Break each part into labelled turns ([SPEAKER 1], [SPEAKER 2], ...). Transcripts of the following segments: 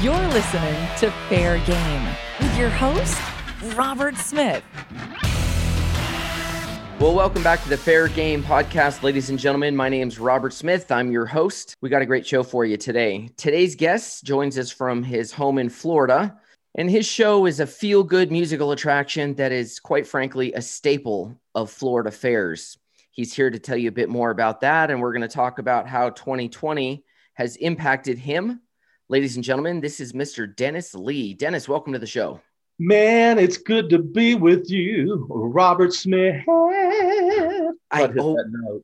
[SPEAKER 1] You're listening to Fair Game with your host, Robert Smith.
[SPEAKER 2] Well, welcome back to the Fair Game Podcast, ladies and gentlemen. My name is Robert Smith. I'm your host. We got a great show for you today. Today's guest joins us from his home in Florida, and his show is a feel good musical attraction that is, quite frankly, a staple of Florida fairs. He's here to tell you a bit more about that, and we're going to talk about how 2020 has impacted him. Ladies and gentlemen, this is Mr. Dennis Lee. Dennis, welcome to the show.
[SPEAKER 3] Man, it's good to be with you, Robert Smith.
[SPEAKER 2] I, oh,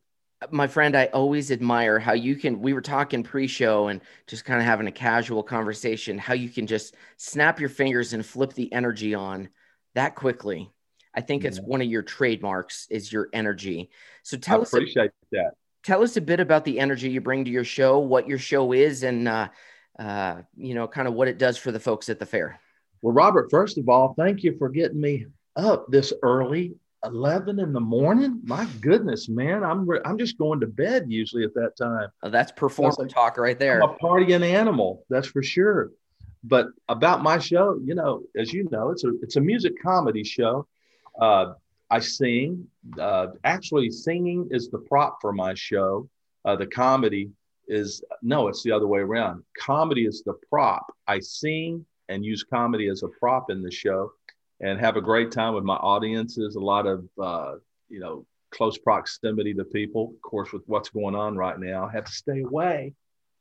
[SPEAKER 2] my friend, I always admire how you can. We were talking pre-show and just kind of having a casual conversation. How you can just snap your fingers and flip the energy on that quickly. I think yeah. it's one of your trademarks is your energy. So tell
[SPEAKER 3] I
[SPEAKER 2] us.
[SPEAKER 3] Appreciate that.
[SPEAKER 2] Tell us a bit about the energy you bring to your show, what your show is, and uh, uh, you know, kind of what it does for the folks at the fair.
[SPEAKER 3] Well, Robert, first of all, thank you for getting me up this early 11 in the morning. My goodness man i'm re- i'm just going to bed usually at that time.
[SPEAKER 2] Oh, that's performance like, talk right there.
[SPEAKER 3] I'm a partying animal that's for sure. But about my show you know as you know it's a it's a music comedy show. Uh, i sing uh, actually singing is the prop for my show uh, the comedy is no it's the other way around comedy is the prop i sing and use comedy as a prop in the show and have a great time with my audiences. A lot of, uh, you know, close proximity to people. Of course, with what's going on right now, I have to stay away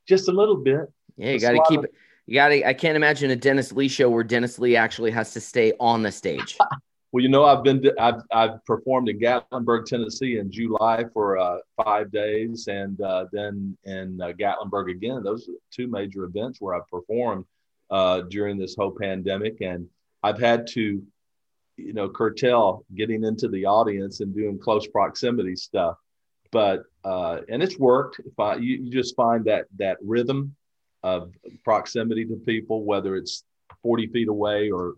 [SPEAKER 3] just a little bit.
[SPEAKER 2] Yeah, you got to keep it. You got to. I can't imagine a Dennis Lee show where Dennis Lee actually has to stay on the stage.
[SPEAKER 3] well, you know, I've been. To, I've I've performed in Gatlinburg, Tennessee, in July for uh, five days, and uh, then in uh, Gatlinburg again. Those are two major events where I've performed uh, during this whole pandemic, and I've had to, you know, curtail getting into the audience and doing close proximity stuff. But uh, and it's worked. If I, you, you just find that that rhythm of proximity to people, whether it's 40 feet away or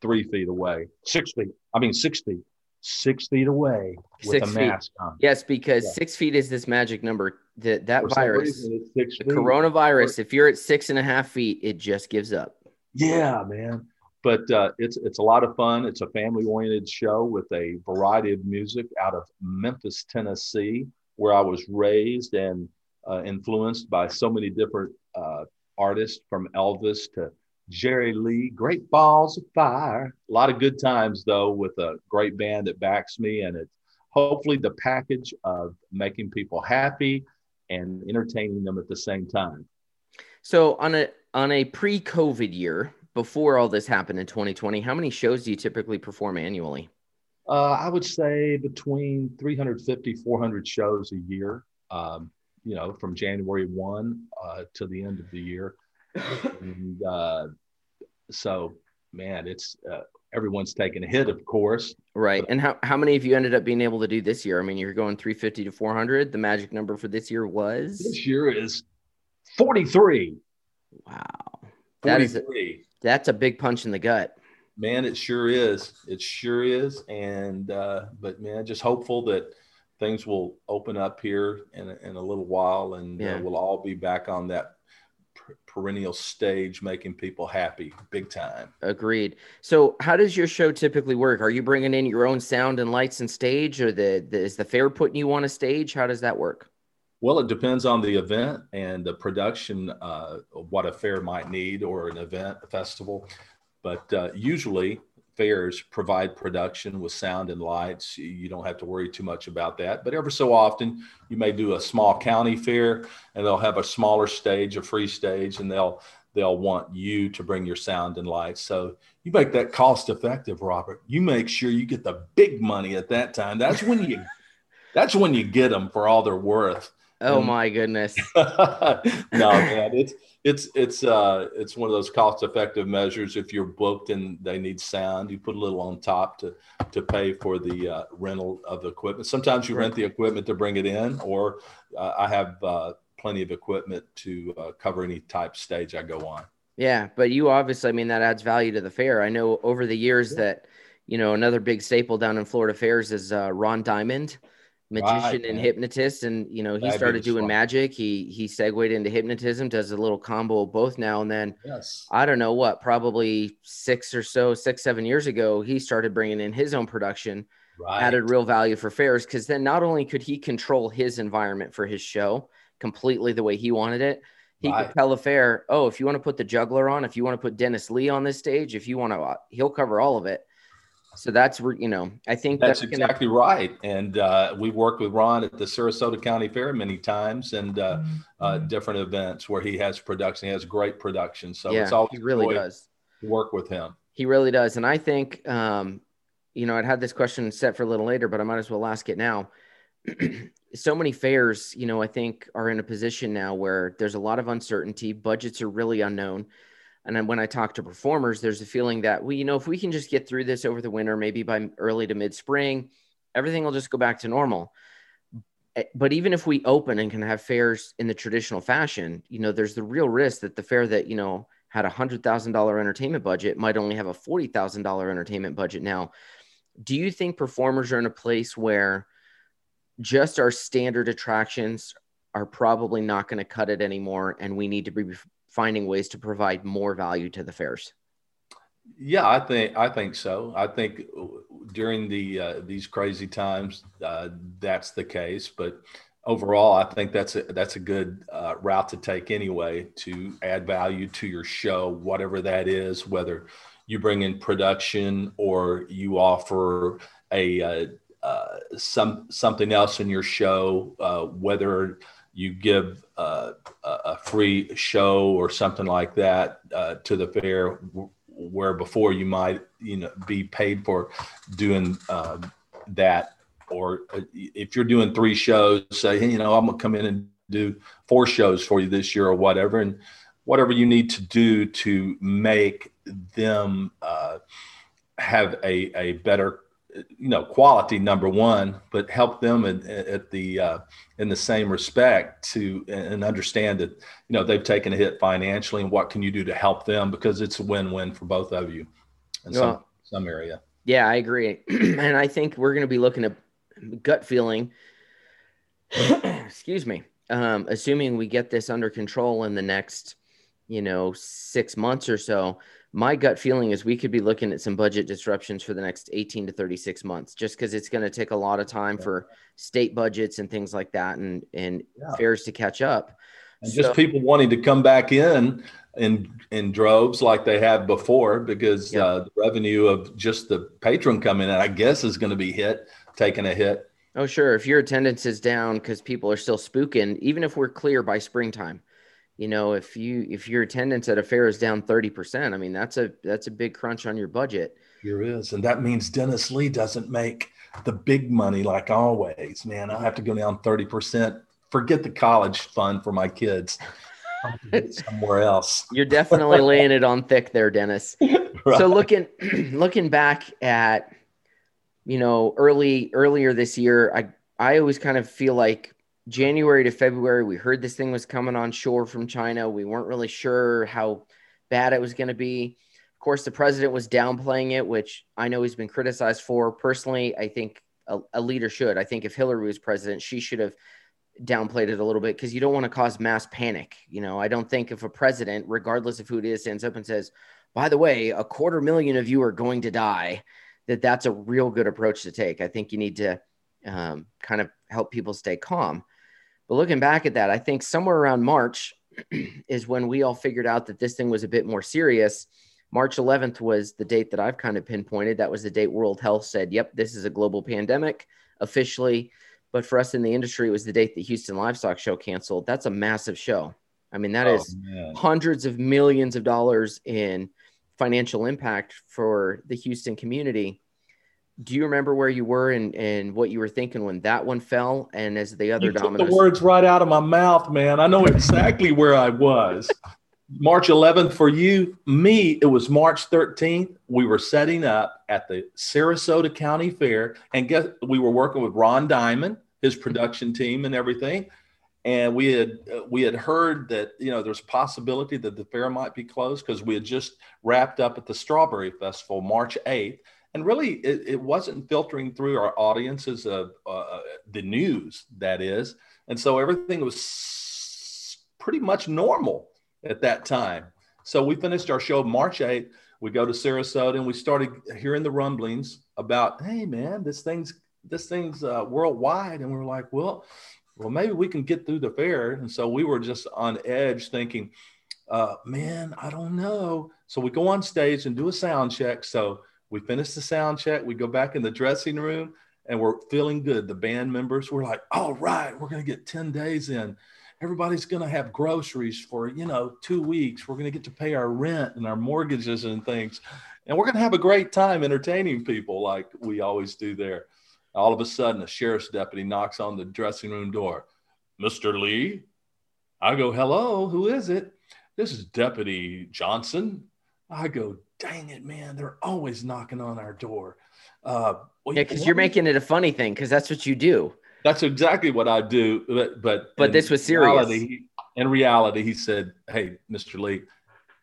[SPEAKER 3] three feet away, six feet. I mean, six feet, six feet away with six a mask
[SPEAKER 2] feet.
[SPEAKER 3] on.
[SPEAKER 2] Yes, because yeah. six feet is this magic number. That that For virus, the coronavirus. If you're at six and a half feet, it just gives up.
[SPEAKER 3] Yeah, man but uh, it's it's a lot of fun. It's a family oriented show with a variety of music out of Memphis, Tennessee, where I was raised and uh, influenced by so many different uh, artists from Elvis to Jerry Lee. Great balls of fire. A lot of good times though, with a great band that backs me, and it's hopefully the package of making people happy and entertaining them at the same time.
[SPEAKER 2] So on a on a pre-COVID year, before all this happened in 2020, how many shows do you typically perform annually?
[SPEAKER 3] Uh, I would say between 350, 400 shows a year, um, you know, from January 1 uh, to the end of the year. And uh, so, man, it's uh, everyone's taking a hit, of course.
[SPEAKER 2] Right. And how, how many of you ended up being able to do this year? I mean, you're going 350 to 400. The magic number for this year was?
[SPEAKER 3] This year is 43.
[SPEAKER 2] Wow. 43. is a, that's a big punch in the gut.
[SPEAKER 3] Man, it sure is. It sure is. And uh, but man, just hopeful that things will open up here in a, in a little while, and uh, yeah. uh, we'll all be back on that perennial stage, making people happy, big time.
[SPEAKER 2] Agreed. So, how does your show typically work? Are you bringing in your own sound and lights and stage, or the, the is the fair putting you on a stage? How does that work?
[SPEAKER 3] Well, it depends on the event and the production, uh, what a fair might need or an event, a festival. But uh, usually, fairs provide production with sound and lights. You don't have to worry too much about that. But ever so often, you may do a small county fair and they'll have a smaller stage, a free stage, and they'll they'll want you to bring your sound and lights. So you make that cost effective, Robert. You make sure you get the big money at that time. That's when you that's when you get them for all they're worth.
[SPEAKER 2] Oh my goodness.
[SPEAKER 3] no, man, it's it's it's uh it's one of those cost effective measures. If you're booked and they need sound, you put a little on top to to pay for the uh, rental of the equipment. Sometimes you rent the equipment to bring it in, or uh, I have uh, plenty of equipment to uh, cover any type stage I go on.
[SPEAKER 2] Yeah, but you obviously, I mean, that adds value to the fair. I know over the years yeah. that you know another big staple down in Florida fairs is uh, Ron Diamond magician
[SPEAKER 3] Right,
[SPEAKER 2] and hypnotist and you know he started doing
[SPEAKER 3] one.
[SPEAKER 2] magic he he segued into hypnotism does a little combo of both now and then
[SPEAKER 3] Yes.
[SPEAKER 2] i don't know what probably six or so six seven years ago he started bringing in his own production
[SPEAKER 3] Right.
[SPEAKER 2] added real value for fairs because then not only could he control his environment for his show completely the way he wanted it he
[SPEAKER 3] Right.
[SPEAKER 2] could tell a fair oh if you want to put the juggler on if you want to put dennis lee on this stage if you want to uh, he'll cover all of it so that's where you know i think
[SPEAKER 3] That's
[SPEAKER 2] gonna-
[SPEAKER 3] exactly right. And uh, we've worked with Ron at the Sarasota County Fair many times and uh, uh, different events where he has production. He has great production. So
[SPEAKER 2] yeah
[SPEAKER 3] it's always
[SPEAKER 2] he really does
[SPEAKER 3] to work with him.
[SPEAKER 2] He really does. And I think, um, you know, I'd had this question set for a little later, but I might as well ask it now. so many fairs, you know, I think are in a position now where there's a lot of uncertainty, budgets are really unknown. And then when I talk to performers, there's a feeling that, well, you know, if we can just get through this over the winter, maybe by early to mid spring, everything will just go back to normal. Eh, But even if we open and can have fairs in the traditional fashion, you know, there's the real risk that the fair that, you know, had a hundred thousand dollar entertainment budget might only have a forty thousand dollar entertainment budget now. Do you think performers are in a place where just our standard attractions are probably not going to cut it anymore, and we need to be finding ways to provide more value to the fairs?
[SPEAKER 3] Yeah, I think I think so. I think during the uh, these crazy times, uh, that's the case. But overall, I think that's a that's a good uh, route to take anyway to add value to your show, whatever that is. Whether you bring in production or you offer a uh, uh, some something else in your show, uh, whether you give uh, a free show or something like that uh, to the fair where before you might you know be paid for doing uh, that. Or uh, if you're doing three shows say hey, you know i'm gonna come in and do four shows for you this year or whatever and whatever you need to do to make them uh, have a, a better you know quality number one but help them at, at the uh, in the same respect to and understand that you know they've taken a hit financially and what can you do to help them because it's a win-win for both of you in some some area
[SPEAKER 2] Yeah, I agree. and I think we're going to be looking at gut feeling. excuse me. Um, assuming we get this under control in the next, you know, six months or so, my gut feeling is we could be looking at some budget disruptions for the next 18 to 36 months, just because it's going to take a lot of time
[SPEAKER 3] Yeah.
[SPEAKER 2] for state budgets and things like that and, and
[SPEAKER 3] Yeah.
[SPEAKER 2] fairs to catch up.
[SPEAKER 3] and just people wanting to come back in in in droves like they have before because
[SPEAKER 2] Yeah.
[SPEAKER 3] uh, the revenue of just the patron coming in i guess is going to be hit taking a hit
[SPEAKER 2] Oh, sure. If your attendance is down because people are still spooking, even if we're clear by springtime, you know, if you if your attendance at a fair is down thirty percent, I mean that's a that's a big crunch on your budget.
[SPEAKER 3] Here is, and that means Dennis Lee doesn't make the big money like always. Man, I have to go down thirty percent. Forget the college fund for my kids. I'll have to get somewhere else.
[SPEAKER 2] You're definitely laying it on thick there, Dennis.
[SPEAKER 3] Right.
[SPEAKER 2] So looking looking back at you know early earlier this year, I I always kind of feel like January to February we heard this thing was coming on shore from China. We weren't really sure how bad it was going to be. Of course, the president was downplaying it, which I know he's been criticized for. Personally, I think a, a leader should. I think if Hillary was president, she should have downplayed it a little bit because you don't want to cause mass panic. You know, I don't think if a president, regardless of who it is, stands up and says, by the way, a quarter million of you are going to die, that that's a real good approach to take. I think you need to um, kind of help people stay calm. But looking back at that, I think somewhere around March is when we all figured out that this thing was a bit more serious. March 11th was the date that I've kind of pinpointed. That was the date World Health said, yep, this is a global pandemic officially. But for us in the industry, it was the date the Houston Livestock Show canceled. That's a massive show. I mean, that
[SPEAKER 3] Oh,
[SPEAKER 2] is
[SPEAKER 3] man.
[SPEAKER 2] hundreds of millions of dollars in financial impact for the Houston community. Do you remember where you were and, and what you were thinking when that one fell? And as the other
[SPEAKER 3] You took the words right out of my mouth, man. I know exactly where I was. March 11th for you, me, it was March 13th. We were setting up at the Sarasota County Fair, and guess we were working with Ron Diamond, his production team, and everything. And we had uh, we had heard that you know there's a possibility that the fair might be closed because we had just wrapped up at the Strawberry Festival March 8th, and really it, it wasn't filtering through our audiences of uh, uh, the news that is. And so everything was pretty much normal at that time. So we finished our show march 8th we go to sarasota and we started hearing the rumblings about hey man this thing's this thing's uh, worldwide. And we're like well well maybe we can get through the fair. And so we were just on edge thinking uh, man i don't know. So we go on stage and do a sound check. So we finish the sound check. We go back in the dressing room and we're feeling good. The band members were like, all right, we're going to get 10 days in. Everybody's going to have groceries for, you know, two weeks. We're going to get to pay our rent and our mortgages and things. And we're going to have a great time entertaining people like we always do there. All of a sudden, a sheriff's deputy knocks on the dressing room door. Mr. Lee? I go, hello, who is it? This is Deputy Johnson. I go, dang it, man, they're always knocking on our door. Uh,
[SPEAKER 2] well, yeah, because you're making it a funny thing, because that's what you do.
[SPEAKER 3] That's exactly what I do. But but,
[SPEAKER 2] but this was serious.
[SPEAKER 3] Reality, in reality, he said, "Hey, Mr. Lee,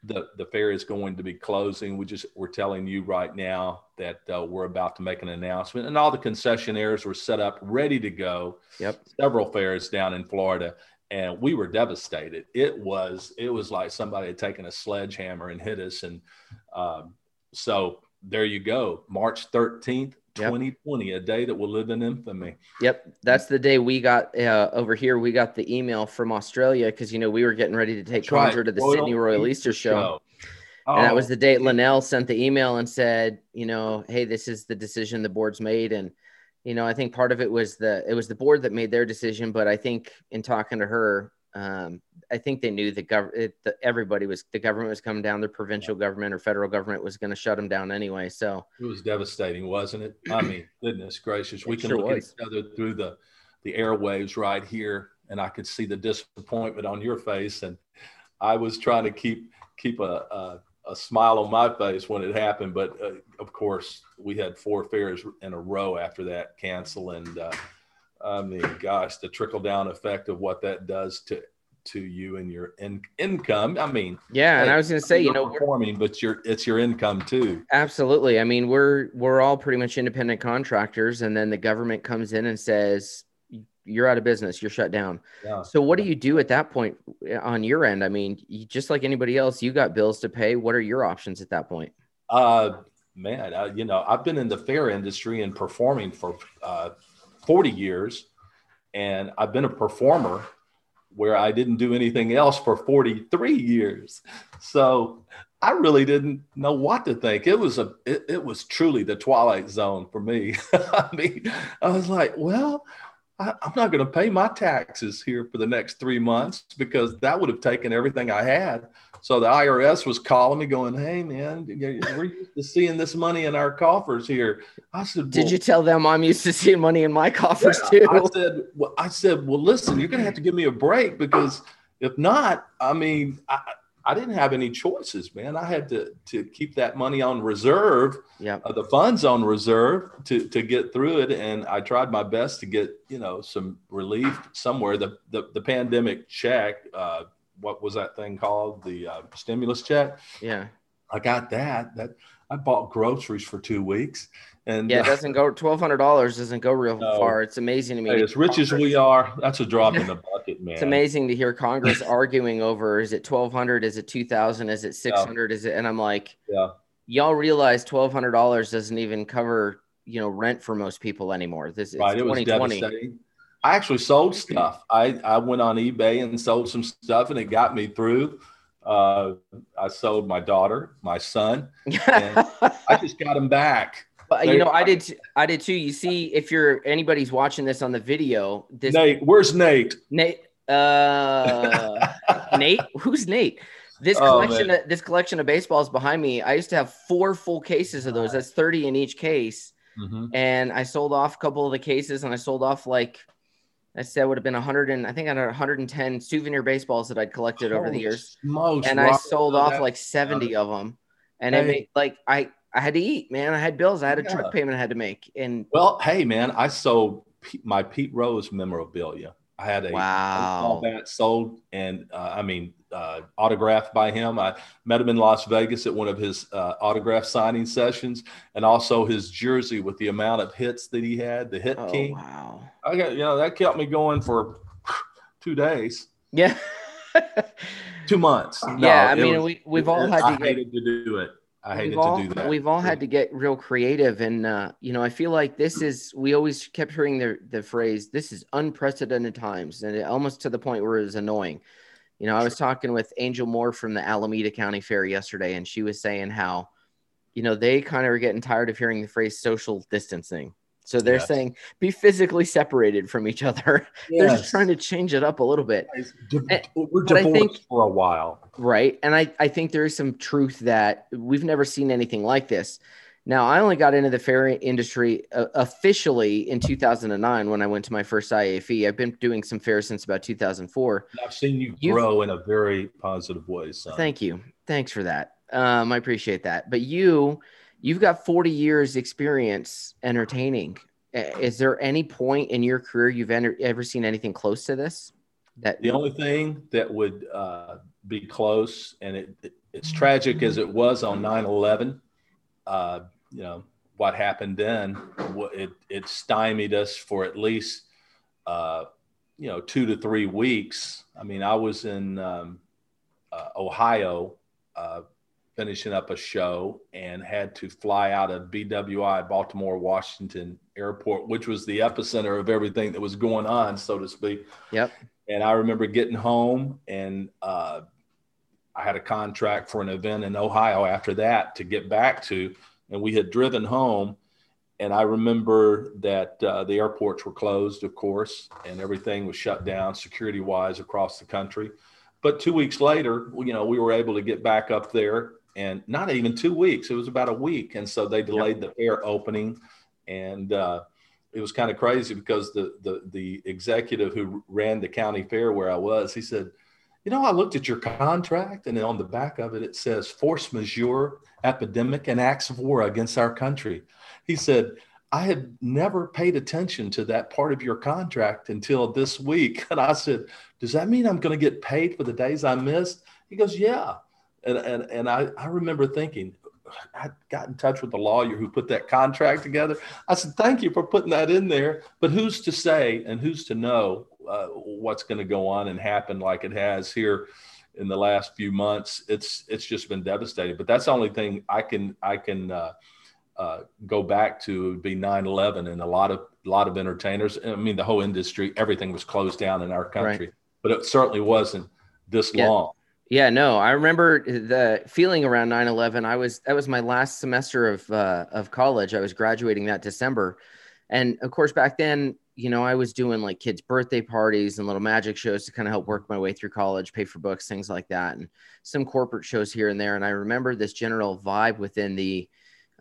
[SPEAKER 3] the the fair is going to be closing. We just we're telling you right now that uh, we're about to make an announcement, and all the concessionaires were set up, ready to go.
[SPEAKER 2] Yep,
[SPEAKER 3] several fairs down in Florida, and we were devastated. It was it was like somebody had taken a sledgehammer and hit us, and um, so there you go, March thirteenth. 2020, yep. a day that will live in infamy.
[SPEAKER 2] Yep, that's the day we got uh, over here. We got the email from Australia because you know we were getting ready to take Conjure right. to the Royal Sydney Royal Easter show. show. Oh. And that was the date Linnell sent the email and said, you know, hey, this is the decision the board's made, and you know, I think part of it was the it was the board that made their decision, but I think in talking to her, um, I think they knew the government, everybody was the government was coming down, the provincial government or federal government was going to shut them down anyway. So
[SPEAKER 3] it was devastating, wasn't it? I mean, goodness gracious, we can sure look was. at each other through the the airwaves right here, and I could see the disappointment on your face, and I was trying to keep keep a, a a smile on my face when it happened. But uh, of course, we had four fairs in a row after that cancel, and uh, I mean, gosh, the trickle down effect of what that does to to you and your in- income. I mean,
[SPEAKER 2] yeah, and I was going to say, you know,
[SPEAKER 3] performing, but your it's your income too.
[SPEAKER 2] Absolutely. I mean, we're we're all pretty much independent contractors, and then the government comes in and says, you're out of business you're shut down yeah. so what do you do at that point eh, on your end i mean you, just like anybody else you got bills to pay what are your options at that point
[SPEAKER 3] uh man uh, you know i've been in the fair industry and performing for uh, 40 years and i've been a performer where i didn't do anything else for 43 years so I really didn't know what to think. It was a, it, it was truly the twilight zone for me. I mean, I was like, well, I, am not going to pay my taxes here for the next three months because that would have taken everything I had. So the IRS was calling me, going, "Hey, man, we're used to seeing this money in our coffers here." I said,
[SPEAKER 2] "Did you tell them I'm used to seeing money in my coffers yeah, too?"
[SPEAKER 3] I said, "Well, I said, well, listen, you're going to have to give me a break because if not, I mean, I, I didn't have any choices, man. I had to to keep that money on reserve,
[SPEAKER 2] yeah,
[SPEAKER 3] uh, the funds on reserve to to get through it, and I tried my best to get you know some relief somewhere. The the, the pandemic check, uh, what was that thing called? The uh, stimulus check.
[SPEAKER 2] Yeah,
[SPEAKER 3] I got that. That I bought groceries for two weeks, and
[SPEAKER 2] yeah, it doesn't go twelve hundred dollars doesn't go real no. far. It's amazing to me.
[SPEAKER 3] Hey, as rich as we are, that's a drop in the bucket, man.
[SPEAKER 2] It's amazing to hear Congress arguing over is it twelve hundred, is it two thousand, is it six hundred, yeah. is it? And I'm like,
[SPEAKER 3] yeah,
[SPEAKER 2] y'all realize twelve hundred dollars doesn't even cover you know rent for most people anymore. This is right. It was devastating.
[SPEAKER 3] I actually sold stuff. I I went on eBay and sold some stuff, and it got me through. Uh, I sold my daughter, my son, and I just got them back.
[SPEAKER 2] But you know, I did. I did too. You see, if you're anybody's watching this on the video, this
[SPEAKER 3] Nate, where's Nate?
[SPEAKER 2] Nate, uh, Nate, who's Nate? This oh, collection, of, this collection of baseballs behind me. I used to have four full cases of those. That's thirty in each case, mm-hmm. and I sold off a couple of the cases, and I sold off like I said would have been 100 and I think I had 110 souvenir baseballs that I'd collected Holy over the years.
[SPEAKER 3] Smokes,
[SPEAKER 2] and I sold off like 70 of them. And hey. it made like I I had to eat, man. I had bills. I had a yeah. truck payment I had to make. And
[SPEAKER 3] well, hey, man, I sold my Pete Rose memorabilia. I had a
[SPEAKER 2] wow.
[SPEAKER 3] bat sold and uh, I mean uh, autographed by him. I met him in Las Vegas at one of his uh, autograph signing sessions, and also his jersey with the amount of hits that he had, the hit
[SPEAKER 2] Oh,
[SPEAKER 3] king.
[SPEAKER 2] wow.
[SPEAKER 3] I got you know that kept me going for two days,
[SPEAKER 2] Yeah.
[SPEAKER 3] two months.
[SPEAKER 2] yeah. I mean,
[SPEAKER 3] was-
[SPEAKER 2] we, we've all had
[SPEAKER 3] I
[SPEAKER 2] to get
[SPEAKER 3] hated to do it. I hated
[SPEAKER 2] we've all,
[SPEAKER 3] to do that.
[SPEAKER 2] We've all had to get real creative, and uh, you know, I feel like this is. We always kept hearing the the phrase, "This is unprecedented times," and it, almost to the point where it was annoying. You know, I was talking with Angel Moore from the Alameda County Fair yesterday, and she was saying how, you know, they kind of are getting tired of hearing the phrase social distancing. So they're
[SPEAKER 3] Yes.
[SPEAKER 2] saying be physically separated from each other. They're just trying to change it up a little bit. And-
[SPEAKER 3] We're divorced
[SPEAKER 2] think-
[SPEAKER 3] for a while.
[SPEAKER 2] Right. And I, I think there is some truth that we've never seen anything like this. Now, I only got into the fair industry uh, officially in 2009 when I went to my first IAFE. I've been doing some fairs since about 2004.
[SPEAKER 3] I've seen you
[SPEAKER 2] You've-
[SPEAKER 3] grow in a very positive way, son.
[SPEAKER 2] Thank you. Thanks for that. Um, I appreciate that. But you, you've got 40 years experience entertaining. Is there any point in your career you've enter- ever seen anything close to this? That
[SPEAKER 3] The only thing that would uh, be close, and it, it- it's tragic as it was on 9 11, uh, you know, what happened then, it, it stymied us for at least, uh, you know, two to three weeks. I mean, I was in um, uh, Ohio uh, finishing up a show and had to fly out of BWI, Baltimore, Washington Airport, which was the epicenter of everything that was going on, so to speak.
[SPEAKER 2] Yep.
[SPEAKER 3] And I remember getting home and uh, I had a contract for an event in Ohio after that to get back to. And we had driven home. And I remember that uh, the airports were closed, of course, and everything was shut down security wise across the country. But two weeks later, you know, we were able to get back up there and not even two weeks, it was about a week. And so they delayed the fair opening. And, uh, it was kind of crazy because the, the the executive who ran the county fair where I was, he said, "You know, I looked at your contract, and on the back of it, it says force majeure, epidemic, and acts of war against our country." He said, "I had never paid attention to that part of your contract until this week," and I said, "Does that mean I'm going to get paid for the days I missed?" He goes, "Yeah," and and and I I remember thinking. I got in touch with the lawyer who put that contract together. I said, "Thank you for putting that in there." But who's to say and who's to know uh, what's going to go on and happen like it has here in the last few months? It's it's just been devastating. But that's the only thing I can I can uh, uh, go back to would be 9/11 and a lot of a lot of entertainers. I mean, the whole industry, everything was closed down in our country, but it certainly wasn't this
[SPEAKER 2] Yeah.
[SPEAKER 3] long.
[SPEAKER 2] Yeah, no, I remember the feeling around 9/11. I was that was my last semester of uh, of college. I was graduating that December, and of course back then, you know, I was doing like kids' birthday parties and little magic shows to kind of help work my way through college, pay for books, things like that, and some corporate shows here and there. And I remember this general vibe within the,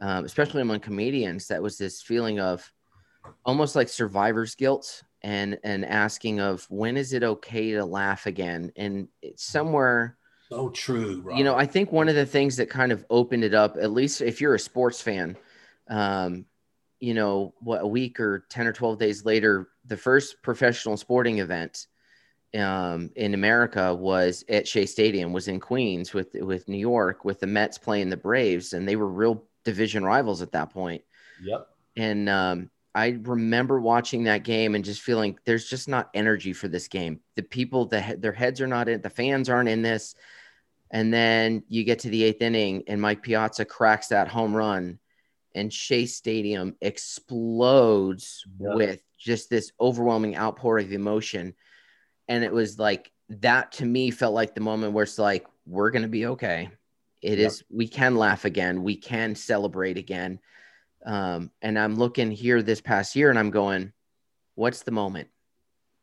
[SPEAKER 2] um, especially among comedians, that was this feeling of almost like survivor's guilt and and asking of when is it okay to laugh again and it's somewhere
[SPEAKER 3] So true.
[SPEAKER 2] you know i think one of the things that kind of opened it up at least if you're a sports fan um you know what a week or 10 or 12 days later the first professional sporting event um in america was at shea stadium was in queens with with new york with the mets playing the braves and they were real division rivals at that point
[SPEAKER 3] Yep.
[SPEAKER 2] and um, I remember watching that game and just feeling there's just not energy for this game. The people, the their heads are not in, the fans aren't in this. And then you get to the eighth inning, and Mike Piazza cracks that home run, and Shea Stadium explodes
[SPEAKER 3] Yeah.
[SPEAKER 2] with just this overwhelming outpour of emotion. And it was like that to me felt like the moment where it's like, we're going to be okay. It is, we can laugh again, we can celebrate again. Um, and I'm looking here this past year and I'm going, what's the moment?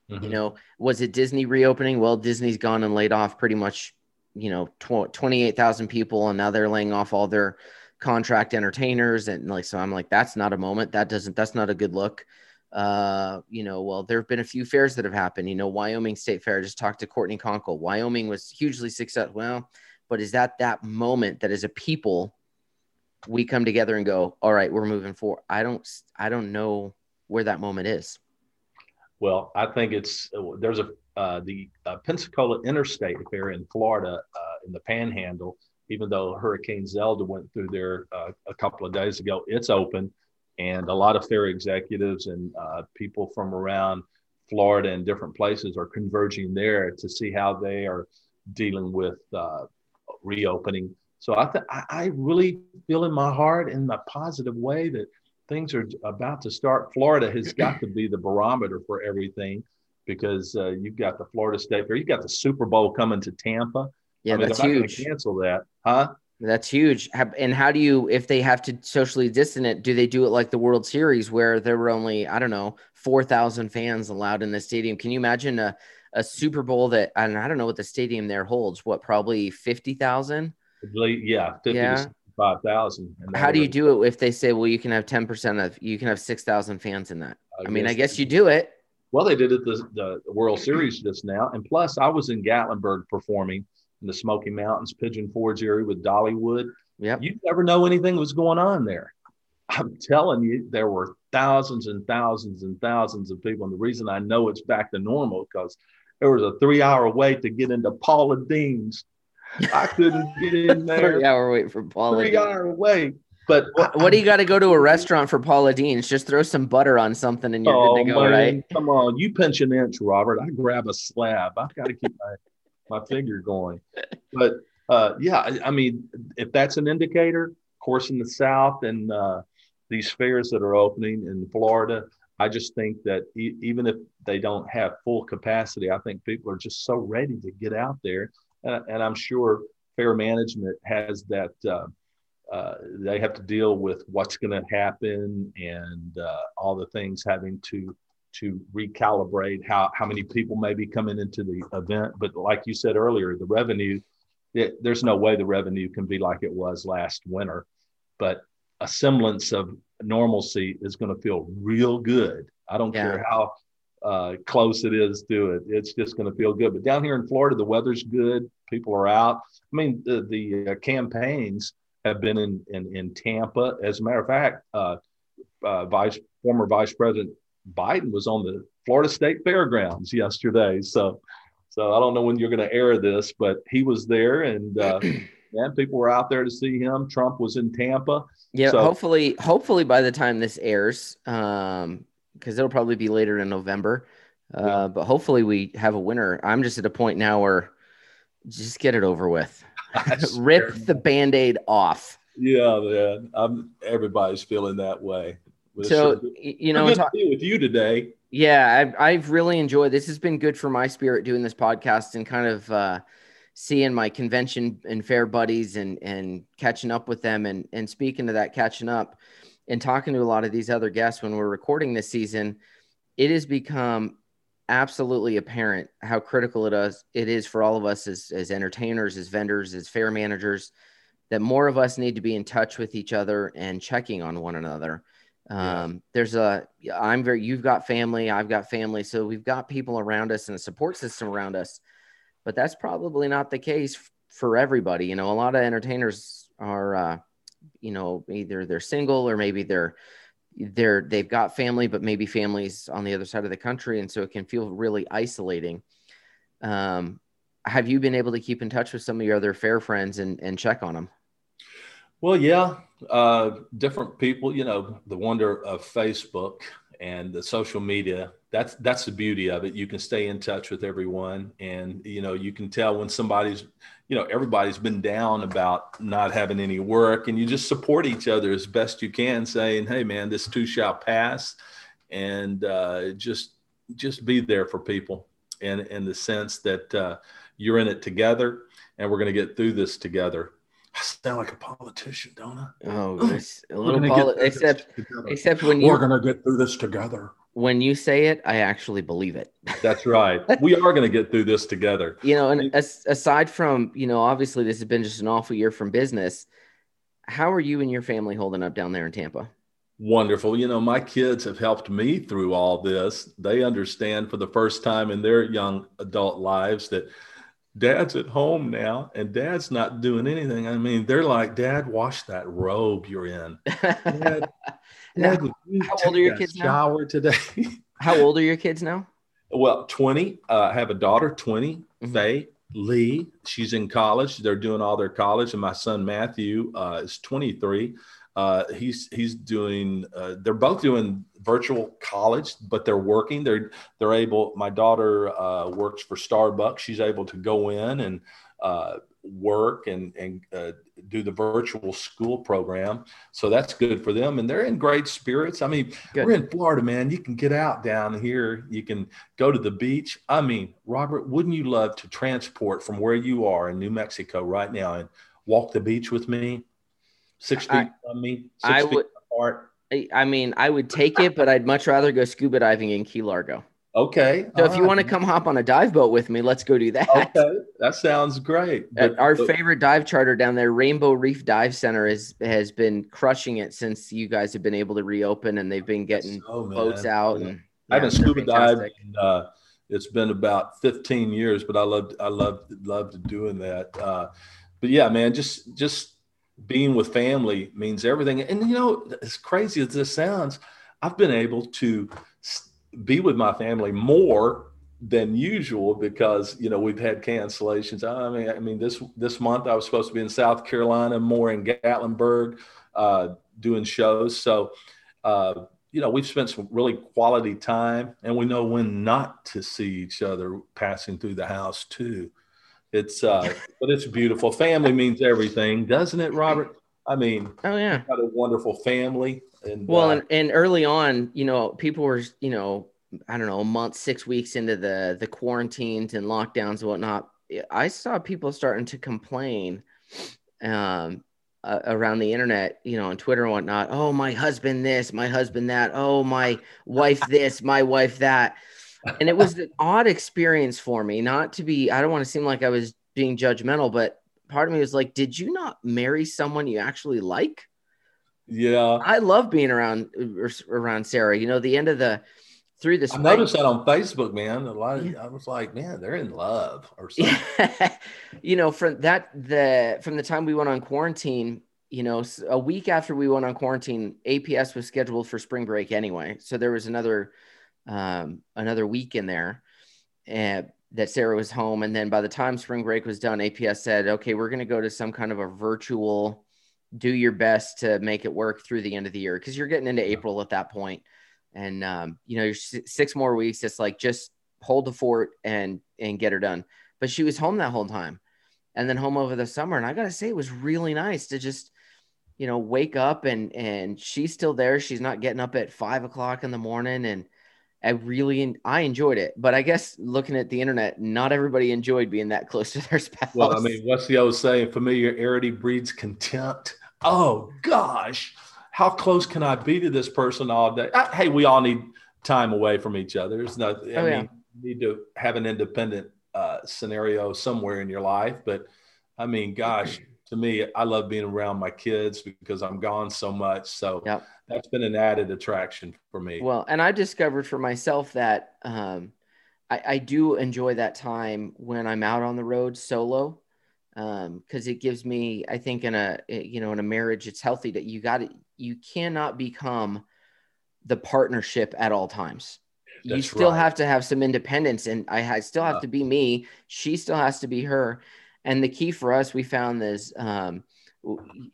[SPEAKER 2] You
[SPEAKER 3] Mhm.
[SPEAKER 2] know, was it Disney reopening? Well, Disney's gone and laid off pretty much, you know, tw- 28,000 people, and now they're laying off all their contract entertainers. And like, so I'm like, that's not a moment. That doesn't, that's not a good look. Uh, you know, well, there have been a few fairs that have happened. You know, Wyoming State Fair, I just talked to Courtney Conkle. Wyoming was hugely successful. Well, but is that that moment that as a people, we come together and go, all right, we're moving forward? I don't, I don't know where that moment is.
[SPEAKER 3] Well, I think it's there's a uh, the uh, Pensacola Interstate there in Florida uh, in the Panhandle. Even though Hurricane Zeta went through there uh, a couple of days ago, it's open, and a lot of fair executives and uh, people from around Florida and different places are converging there to see how they are dealing with uh, reopening. So I, th- I really feel in my heart in a positive way that things are about to start. Florida has got to be the barometer for everything because uh, you've got the Florida State Fair, you've got the Super Bowl coming to Tampa.
[SPEAKER 2] Yeah,
[SPEAKER 3] I mean,
[SPEAKER 2] that's
[SPEAKER 3] they're not gonna
[SPEAKER 2] huge.
[SPEAKER 3] Cancel that, huh?
[SPEAKER 2] That's huge. And how do you, if they have to socially distance it, do they do it like the World Series where there were only, I don't know, 4,000 fans allowed in the stadium? Can you imagine a, a Super Bowl that, and I don't know what the stadium there holds, what, probably 50,000?
[SPEAKER 3] Yeah, fifty
[SPEAKER 2] Yeah.
[SPEAKER 3] five thousand.
[SPEAKER 2] How do you do it if they say, well, you can have 10% of, you can have 6,000 fans in that? I mean, I guess you do it.
[SPEAKER 3] Well, they did it the, the World Series just now, and plus, I was in Gatlinburg performing in the Smoky Mountains, Pigeon Forge area with Dollywood.
[SPEAKER 2] Yeah,
[SPEAKER 3] You never know anything was going on there. I'm telling you, there were thousands and thousands and thousands of people, and the reason I know it's back to normal because there was a three-hour wait to get into Paula Deen's. I couldn't get in there.
[SPEAKER 2] Three hour wait for Paula. Deen.
[SPEAKER 3] Three-hour wait. But
[SPEAKER 2] What, what do you got to go to a restaurant for Paula Deen's? Just throw some butter on something and you're
[SPEAKER 3] oh,
[SPEAKER 2] good to go,
[SPEAKER 3] man,
[SPEAKER 2] right?
[SPEAKER 3] Come on, you pinch an inch, Robert. I grab a slab. I've got to keep my, my finger going. But uh, yeah, I, I mean, if that's an indicator, of course, in the South and uh, these fairs that are opening in Florida, I just think that e- even if they don't have full capacity, I think people are just so ready to get out there. Uh, and I'm sure fair management has that. Uh, uh, they have to deal with what's going to happen and uh, all the things having to to recalibrate how how many people may be coming into the event. But like you said earlier, the revenue it, there's no way the revenue can be like it was last winter, but a semblance of normalcy is going to feel real good. I don't
[SPEAKER 2] Yeah.
[SPEAKER 3] care how uh, close it is to it. It's just going to feel good. But down here in Florida, the weather's good. People are out. I mean, the, the uh, campaigns have been in, in, in Tampa. As a matter of fact, uh, uh, Vice former Vice President Biden was on the Florida State Fairgrounds yesterday. So, so I don't know when you're going to air this, but he was there, and uh, man, people were out there to see him. Trump was in Tampa.
[SPEAKER 2] Yeah,
[SPEAKER 3] So-
[SPEAKER 2] hopefully, hopefully by the time this airs, um, because it'll probably be later in November. Uh,
[SPEAKER 3] Yeah.
[SPEAKER 2] but hopefully we have a winner. I'm just at a point now where just get it over with. Rip the band-aid off.
[SPEAKER 3] Yeah, man. I'm, everybody's feeling that way. But
[SPEAKER 2] So you know,
[SPEAKER 3] good
[SPEAKER 2] ta-
[SPEAKER 3] to be with you today.
[SPEAKER 2] Yeah, I've, I've really enjoyed this. Has been good for my spirit doing this podcast and kind of uh, seeing my convention and fair buddies and and catching up with them and and speaking to that catching up and talking to a lot of these other guests when we're recording this season. It has become absolutely apparent how critical it is it is for all of us as as entertainers, as vendors, as fair managers that more of us need to be in touch with each other and checking on one another. Um, there's a, I'm very, you've got family, I've got family. So we've got people around us and a support system around us, but that's probably not the case for everybody. You know, a lot of entertainers are, uh, you know, either they're single or maybe they're, they're, they've got family, but maybe families on the other side of the country. And so it can feel really isolating. Um, have you been able to keep in touch with some of your other fair friends and, and check on them?
[SPEAKER 3] Well, yeah, uh, different people. You know, the wonder of Facebook and the social media. That's that's the beauty of it. You can stay in touch with everyone, and you know, you can tell when somebody's, you know, everybody's been down about not having any work, and you just support each other as best you can, saying, "Hey, man, this too shall pass," and uh, just just be there for people, in in the sense that uh, you're in it together, and we're going to get through this together. I sound like a politician, don't I?
[SPEAKER 2] Oh, it's a
[SPEAKER 3] We're
[SPEAKER 2] little,
[SPEAKER 3] gonna
[SPEAKER 2] poli- except, except when
[SPEAKER 3] we're gonna get through this together.
[SPEAKER 2] When you say it, I actually believe it.
[SPEAKER 3] That's right. we are gonna get through this together.
[SPEAKER 2] You know, and as, aside from, you know, obviously this has been just an awful year from business. How are you and your family holding up down there in Tampa?
[SPEAKER 3] Wonderful. You know, my kids have helped me through all this. They understand for the first time in their young adult lives that dad's at home now and dad's not doing anything. I mean, they're like, Dad, wash that robe you're in. Dad,
[SPEAKER 2] Now,
[SPEAKER 3] Dad, would you
[SPEAKER 2] how old are your kids now?
[SPEAKER 3] shower today?
[SPEAKER 2] How old are your kids now?
[SPEAKER 3] Well, 20. Uh, I have a daughter, 20,
[SPEAKER 2] Mhm.
[SPEAKER 3] Faye Lee. She's in college. They're doing all their college. And my son, Matthew, uh, is 23. Uh, he's he's doing. Uh, they're both doing virtual college, but they're working. They're they're able. My daughter uh, works for Starbucks. She's able to go in and uh, work and and uh, do the virtual school program. So that's good for them, and they're in great spirits. I mean,
[SPEAKER 2] Good.
[SPEAKER 3] we're in Florida, man. You can get out down here. You can go to the beach. I mean, Robert, wouldn't you love to transport from where you are in New Mexico right now and walk the beach with me? Six feet
[SPEAKER 2] I-
[SPEAKER 3] from me, six
[SPEAKER 2] I
[SPEAKER 3] feet
[SPEAKER 2] would-
[SPEAKER 3] apart.
[SPEAKER 2] I- I mean, I would take it, but I'd much rather go scuba diving in Key Largo.
[SPEAKER 3] Okay.
[SPEAKER 2] So
[SPEAKER 3] all
[SPEAKER 2] if you want to come hop on a dive boat with me, let's go do that.
[SPEAKER 3] okay, that sounds great. But-
[SPEAKER 2] our
[SPEAKER 3] but-
[SPEAKER 2] favorite dive charter down there, Rainbow Reef Dive Center, is has been crushing it since you guys have been able to reopen and they've been getting
[SPEAKER 3] man.
[SPEAKER 2] boats out. And
[SPEAKER 3] I haven't scuba dived.
[SPEAKER 2] fantastic.
[SPEAKER 3] in, Uh, it's been about 15 years, but I love I love loved doing that. Uh, but yeah, man, just just being with family means everything. And you know, as crazy as this sounds, I've been able to s- be with my family more than usual because you know we've had cancellations. I mean, I mean this this month I was supposed to be in South Carolina, more in Gatlinburg, uh, doing shows. So. Uh, you know, we've spent some really quality time and we know when not to see each other passing through the house too. It's uh but it's beautiful. Family means everything, doesn't it, Robert? I mean,
[SPEAKER 2] Oh yeah.
[SPEAKER 3] got a wonderful family and
[SPEAKER 2] Well,
[SPEAKER 3] uh,
[SPEAKER 2] and, and early on, you know, people were, you know, I don't know, a month, six weeks into the the quarantines and lockdowns and whatnot. I saw people starting to complain um, uh, around the internet, you know, on Twitter and whatnot. Oh, my husband this, my husband that. Oh, my wife this, my wife that. And it was an odd experience for me. Not to be, I don't want to seem like I was being judgmental, but part of me was like, did you not marry someone you actually like?
[SPEAKER 3] yeah.
[SPEAKER 2] I love being around around Sarah. You know, the end of the through the
[SPEAKER 3] I
[SPEAKER 2] spring.
[SPEAKER 3] noticed that on Facebook, man. A lot of
[SPEAKER 2] Yeah.
[SPEAKER 3] I was like, man, they're in love or something.
[SPEAKER 2] you know, from that the from the time we went on quarantine, you know, a week after we went on quarantine, APS was scheduled for spring break anyway. So there was another um another week in there and that Sarah was home. And then by the time spring break was done, APS said, okay, we're gonna go to some kind of a virtual do your best to make it work through the end of the year because you're getting into April at that point. And um, you know, you're six more weeks. It's like just hold the fort and and get her done. But she was home that whole time, and then home over the summer. And I gotta say, it was really nice to just, you know, wake up and and she's still there. She's not getting up at five o'clock in the morning, and I really I enjoyed it. But I guess looking at the internet, not everybody enjoyed being that close to their spouse.
[SPEAKER 3] Well, I mean, what's the old saying? Familiarity breeds contempt. Oh gosh, how close can I be to this person all day? I, hey, we all need time away from each other. There's no, I
[SPEAKER 2] Oh,
[SPEAKER 3] mean,
[SPEAKER 2] yeah.
[SPEAKER 3] you need to have an independent uh, scenario somewhere in your life. But I mean, gosh, to me, I love being around my kids because I'm gone so much. So
[SPEAKER 2] Yep.
[SPEAKER 3] that's been an added attraction for me.
[SPEAKER 2] Well, and I discovered for myself that um, I, I do enjoy that time when I'm out on the road solo um, because it gives me, I think, in a eh, you know in a marriage, it's healthy that you got to you cannot become the partnership at all times. you still
[SPEAKER 3] right.
[SPEAKER 2] have to have some independence, and I, I still have
[SPEAKER 3] Yeah.
[SPEAKER 2] to be me. She still has to be her. And the key for us, we found this. Um,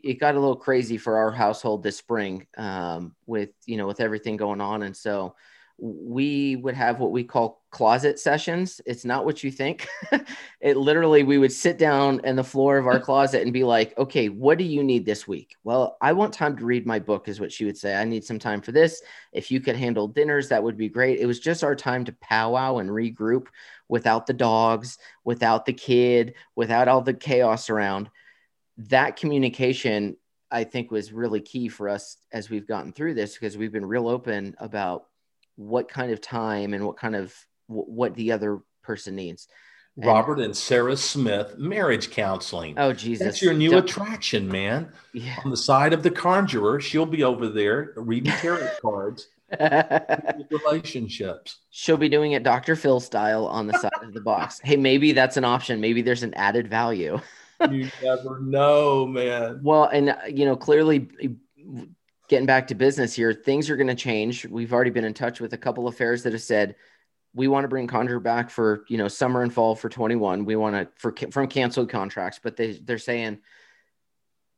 [SPEAKER 2] it got a little crazy for our household this spring um, with you know with everything going on, and so we would have what we call closet sessions. It's not what you think. it literally, we would sit down in the floor of our closet and be like, okay, what do you need this week? Well, I want time to read my book, is what she would say. I need some time for this. If you could handle dinners, that would be great. It was just our time to powwow and regroup without the dogs, without the kid, without all the chaos around. That communication, I think, was really key for us as we've gotten through this because we've been real open about what kind of time and what kind of what the other person needs. And-
[SPEAKER 3] Robert and Sarah Smith, marriage counseling.
[SPEAKER 2] Oh Jesus!
[SPEAKER 3] That's your new
[SPEAKER 2] Don't-
[SPEAKER 3] attraction, man.
[SPEAKER 2] Yeah.
[SPEAKER 3] On the side of the conjurer, she'll be over there reading tarot cards, relationships.
[SPEAKER 2] She'll be doing it Dr. Phil style on the side of the box. Hey, maybe that's an option. Maybe there's an added value.
[SPEAKER 3] You never know, man.
[SPEAKER 2] Well, and uh, you know, clearly getting back to business here, things are going to change. We've already been in touch with a couple of fairs that have said we want to bring Conjure back for you know summer and fall for 21. We want to for from canceled contracts, but they they're saying,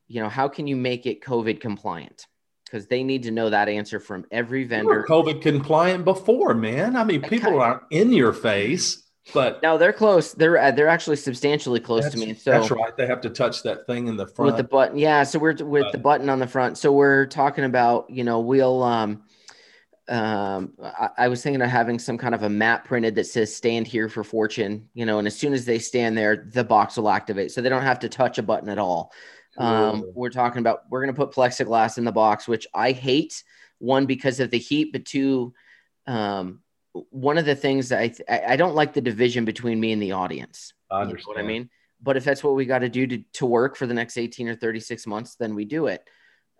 [SPEAKER 2] you know, how can you make it COVID compliant? Because they need to know that answer from every vendor.
[SPEAKER 3] COVID compliant before, man. I mean, people aren't in your face, but
[SPEAKER 2] no, they're close. They're uh, they're actually substantially close to me. So
[SPEAKER 3] that's right. They have to touch that thing in the front
[SPEAKER 2] with the button. Yeah, so we're with the button on the front. So we're talking about you know we'll um um, I, I, was thinking of having some kind of a map printed that says stand here for fortune, you know, and as soon as they stand there, the box will activate. So they don't have to touch a button at all. Um, we're talking about, we're going to put plexiglass in the box, which I hate one because of the heat, but two, um, one of the things that I, th- I don't like the division between me and the audience.
[SPEAKER 3] I understand
[SPEAKER 2] you know what I mean? But if that's what we got to do to, to work for the next 18 or 36 months, then we do it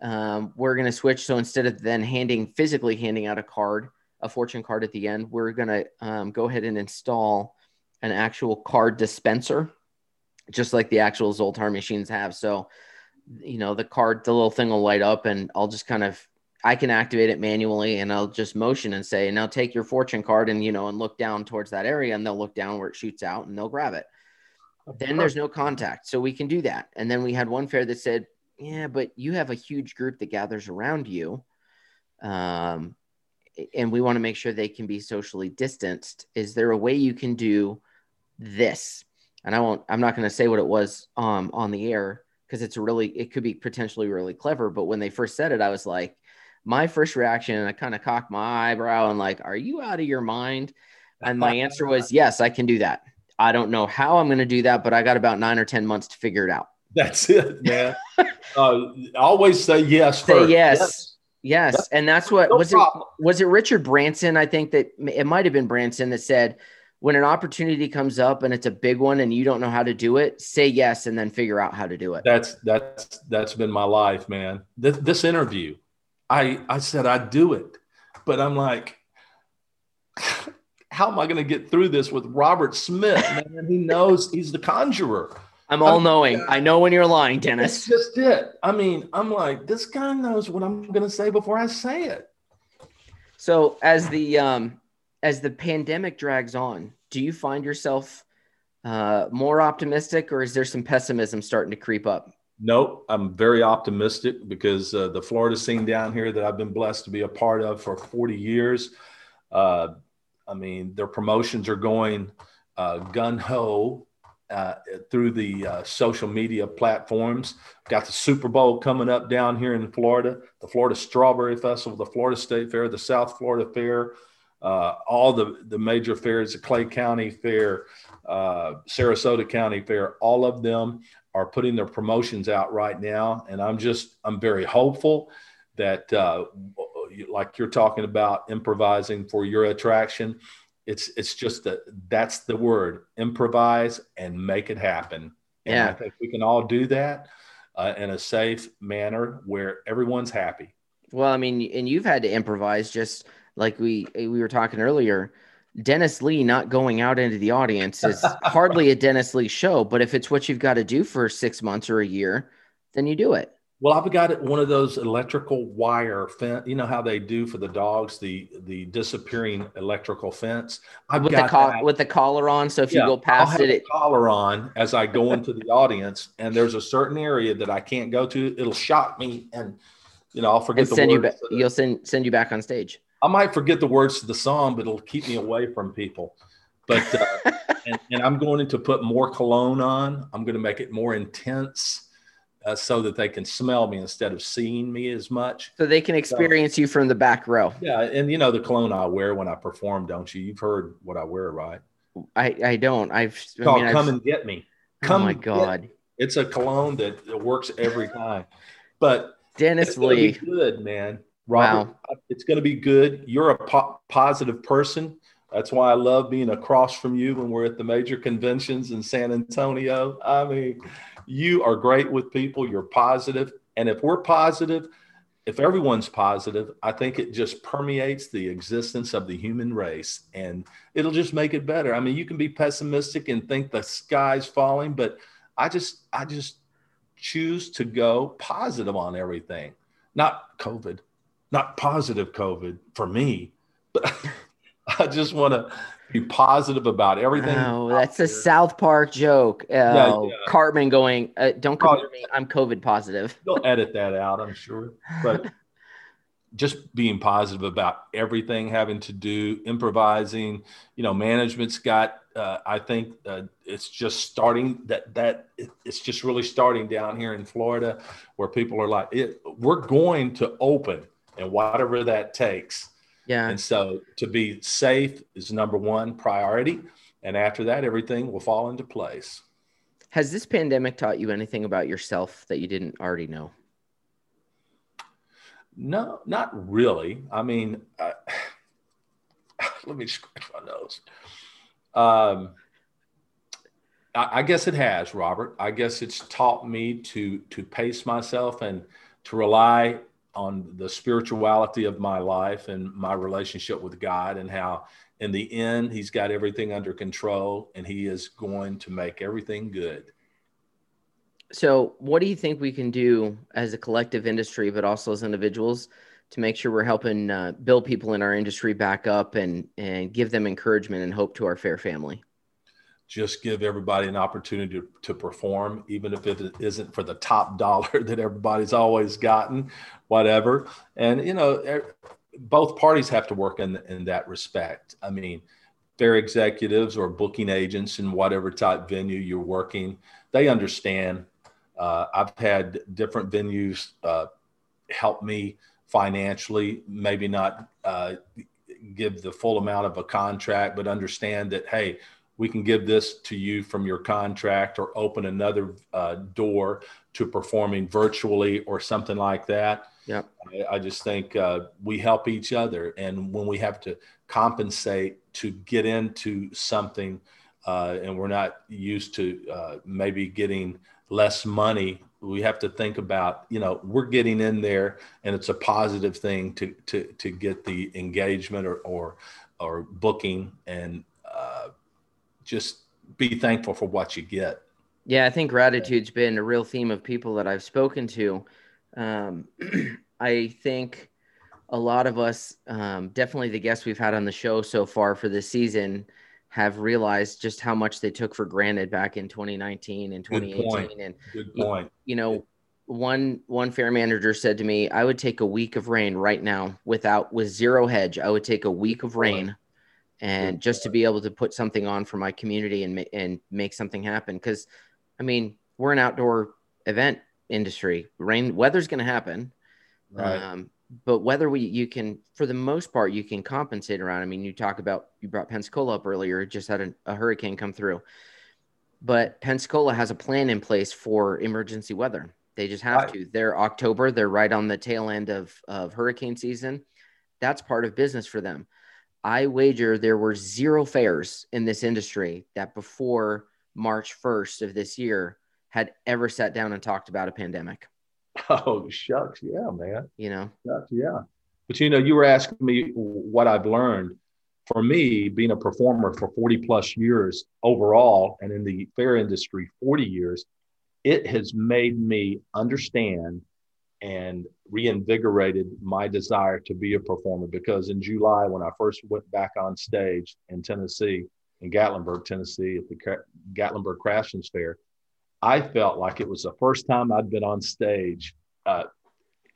[SPEAKER 2] um, we're going to switch. So instead of then handing physically handing out a card, a fortune card at the end, we're going to um, go ahead and install an actual card dispenser, just like the actual Zoltar machines have. So, you know, the card, the little thing will light up, and I'll just kind of I can activate it manually, and I'll just motion and say, "Now take your fortune card," and you know, and look down towards that area, and they'll look down where it shoots out, and they'll grab it. Then there's no contact, so we can do that. And then we had one fair that said yeah, but you have a huge group that gathers around you. Um, and we want to make sure they can be socially distanced. Is there a way you can do this? And I won't, I'm not going to say what it was um, on the air because it's really, it could be potentially really clever. But when they first said it, I was like, my first reaction, I kind of cocked my eyebrow and like, are you out of your mind? And my answer was, yes, I can do that. I don't know how I'm going to do that, but I got about nine or 10 months to figure it out.
[SPEAKER 3] That's it, man. uh, always say yes.
[SPEAKER 2] Say yes. yes. Yes, that's, and that's what no was problem. it. Was it Richard Branson? I think that it might have been Branson that said, "When an opportunity comes up and it's a big one and you don't know how to do it, say yes and then figure out how to do it."
[SPEAKER 3] That's that's that's been my life, man. This, this interview, I I said I'd do it, but I'm like, how am I going to get through this with Robert Smith? Man, he knows he's the conjurer.
[SPEAKER 2] I'm all knowing. I know when you're lying, Dennis.
[SPEAKER 3] That's just it. I mean, I'm like, this guy knows what I'm going to say before I say it.
[SPEAKER 2] So as the um, as the pandemic drags on, do you find yourself uh, more optimistic, or is there some pessimism starting to creep up?
[SPEAKER 3] Nope, I'm very optimistic because uh, the Florida scene down here that I've been blessed to be a part of for 40 years. Uh, I mean, their promotions are going uh, gun ho uh, through the uh, social media platforms. Got the Super Bowl coming up down here in Florida, the Florida Strawberry Festival, the Florida State Fair, the South Florida Fair, uh, all the, the major fairs, the Clay County Fair, Sarasota County Fair, all of them are putting their promotions out right now. And I'm just, I'm very hopeful that, uh, like you're talking about improvising for your attraction, it's it's just that that's the word improvise and make it happen and yeah. i think we can all do that uh, in a safe manner where everyone's happy
[SPEAKER 2] well i mean and you've had to improvise just like we we were talking earlier dennis lee not going out into the audience is hardly a dennis lee show but if it's what you've got to do for six months or a year then you do it
[SPEAKER 3] well, I've got one of those electrical wire fence. You know how they do for the dogs, the the disappearing electrical fence.
[SPEAKER 2] I've with the collar with the collar on. So if yeah, you go past it, it
[SPEAKER 3] collar on as I go into the audience, and there's a certain area that I can't go to. It'll shock me, and you know I'll forget
[SPEAKER 2] and
[SPEAKER 3] the
[SPEAKER 2] send
[SPEAKER 3] words.
[SPEAKER 2] You ba- you'll send send you back on stage.
[SPEAKER 3] I might forget the words to the song, but it'll keep me away from people. But uh, and, and I'm going to put more cologne on. I'm going to make it more intense uh, so that they can smell me instead of seeing me as much.
[SPEAKER 2] So they can experience so, you from the back row.
[SPEAKER 3] Yeah, and you know the cologne I wear when I perform, don't you? You've heard what I wear, right?
[SPEAKER 2] I I don't. I've
[SPEAKER 3] I mean, come I've, and get me.
[SPEAKER 2] Oh
[SPEAKER 3] come
[SPEAKER 2] oh my god!
[SPEAKER 3] It's a cologne that works every time. But
[SPEAKER 2] Dennis Lee,
[SPEAKER 3] good man. Robert, wow. it's going to be good. You're a po- positive person. That's why I love being across from you when we're at the major conventions in San Antonio. I mean, you are great with people, you're positive. And if we're positive, if everyone's positive, I think it just permeates the existence of the human race and it'll just make it better. I mean, you can be pessimistic and think the sky's falling, but I just, I just choose to go positive on everything. Not COVID, not positive COVID for me, but I just want to be positive about everything.
[SPEAKER 2] Oh, that's a South Park joke. Oh, yeah, yeah. Cartman going, uh, don't come oh, me. I'm COVID positive.
[SPEAKER 3] They'll edit that out, I'm sure. But just being positive about everything having to do improvising you know management's got uh, i think uh, it's just starting that that it's just really starting down here in florida where people are like it, we're going to open and whatever that takes
[SPEAKER 2] yeah
[SPEAKER 3] and so to be safe is number one priority and after that everything will fall into place
[SPEAKER 2] has this pandemic taught you anything about yourself that you didn't already know
[SPEAKER 3] no, not really. I mean, I, let me scratch my nose. Um, I, I, guess it has, Robert. I guess it's taught me to to pace myself and to rely on the spirituality of my life and my relationship with God, and how in the end He's got everything under control, and He is going to make everything good.
[SPEAKER 2] So, what do you think we can do as a collective industry, but also as individuals, to make sure we're helping uh, build people in our industry back up and and give them encouragement and hope to our fair family?
[SPEAKER 3] Just give everybody an opportunity to, to perform, even if it isn't for the top dollar that everybody's always gotten, whatever. And you know, both parties have to work in in that respect. I mean, fair executives or booking agents in whatever type venue you're working, they understand uh, I've had different venues uh, help me financially, maybe not uh, give the full amount of a contract, but understand that, hey, we can give this to you from your contract or open another uh, door to performing virtually or something like that.
[SPEAKER 2] Yeah.
[SPEAKER 3] I, I, just think uh, we help each other. And when we have to compensate to get into something uh, and we're not used to maybe getting less money we have to think about you know we're getting in there and it's a positive thing to to to get the engagement or or, or booking and uh, just be thankful for what you get.
[SPEAKER 2] Yeah i think gratitude's been a real theme of people that i've spoken to. Um, i think a lot of us um, definitely the guests we've had on the show so far for this season have realized just how much they took for granted back in 2019 and 2018 and
[SPEAKER 3] Good point.
[SPEAKER 2] You, you know one one fair manager said to me i would take a week of rain right now without with zero hedge i would take a week of rain and just to be able to put something on for my community and and make something happen. Because i mean we're an outdoor event industry. Rain weather's going to happen.
[SPEAKER 3] Right. um,
[SPEAKER 2] but whether we you can for the most part you can compensate around. I mean you talk about you brought pensacola up earlier just had a, a, hurricane come through. But pensacola has a plan in place for emergency weather. They just have right. to. They're october they're right on the tail end of of hurricane season. That's part of business for them i wager there were zero fairs in this industry that before march 1st of this year had ever sat down and talked about a pandemic
[SPEAKER 3] Oh shucks, yeah, man.
[SPEAKER 2] You know,
[SPEAKER 3] shucks, yeah. But you know, you were asking me what I've learned. For me, being a performer for 40 plus years overall, and in the fair industry 40 years, it has made me understand and reinvigorated my desire to be a performer. Because in July, when I first went back on stage in Tennessee, in Gatlinburg, Tennessee, at the Gatlinburg Craftsman's Fair, I felt like it was the first time I'd been on stage uh,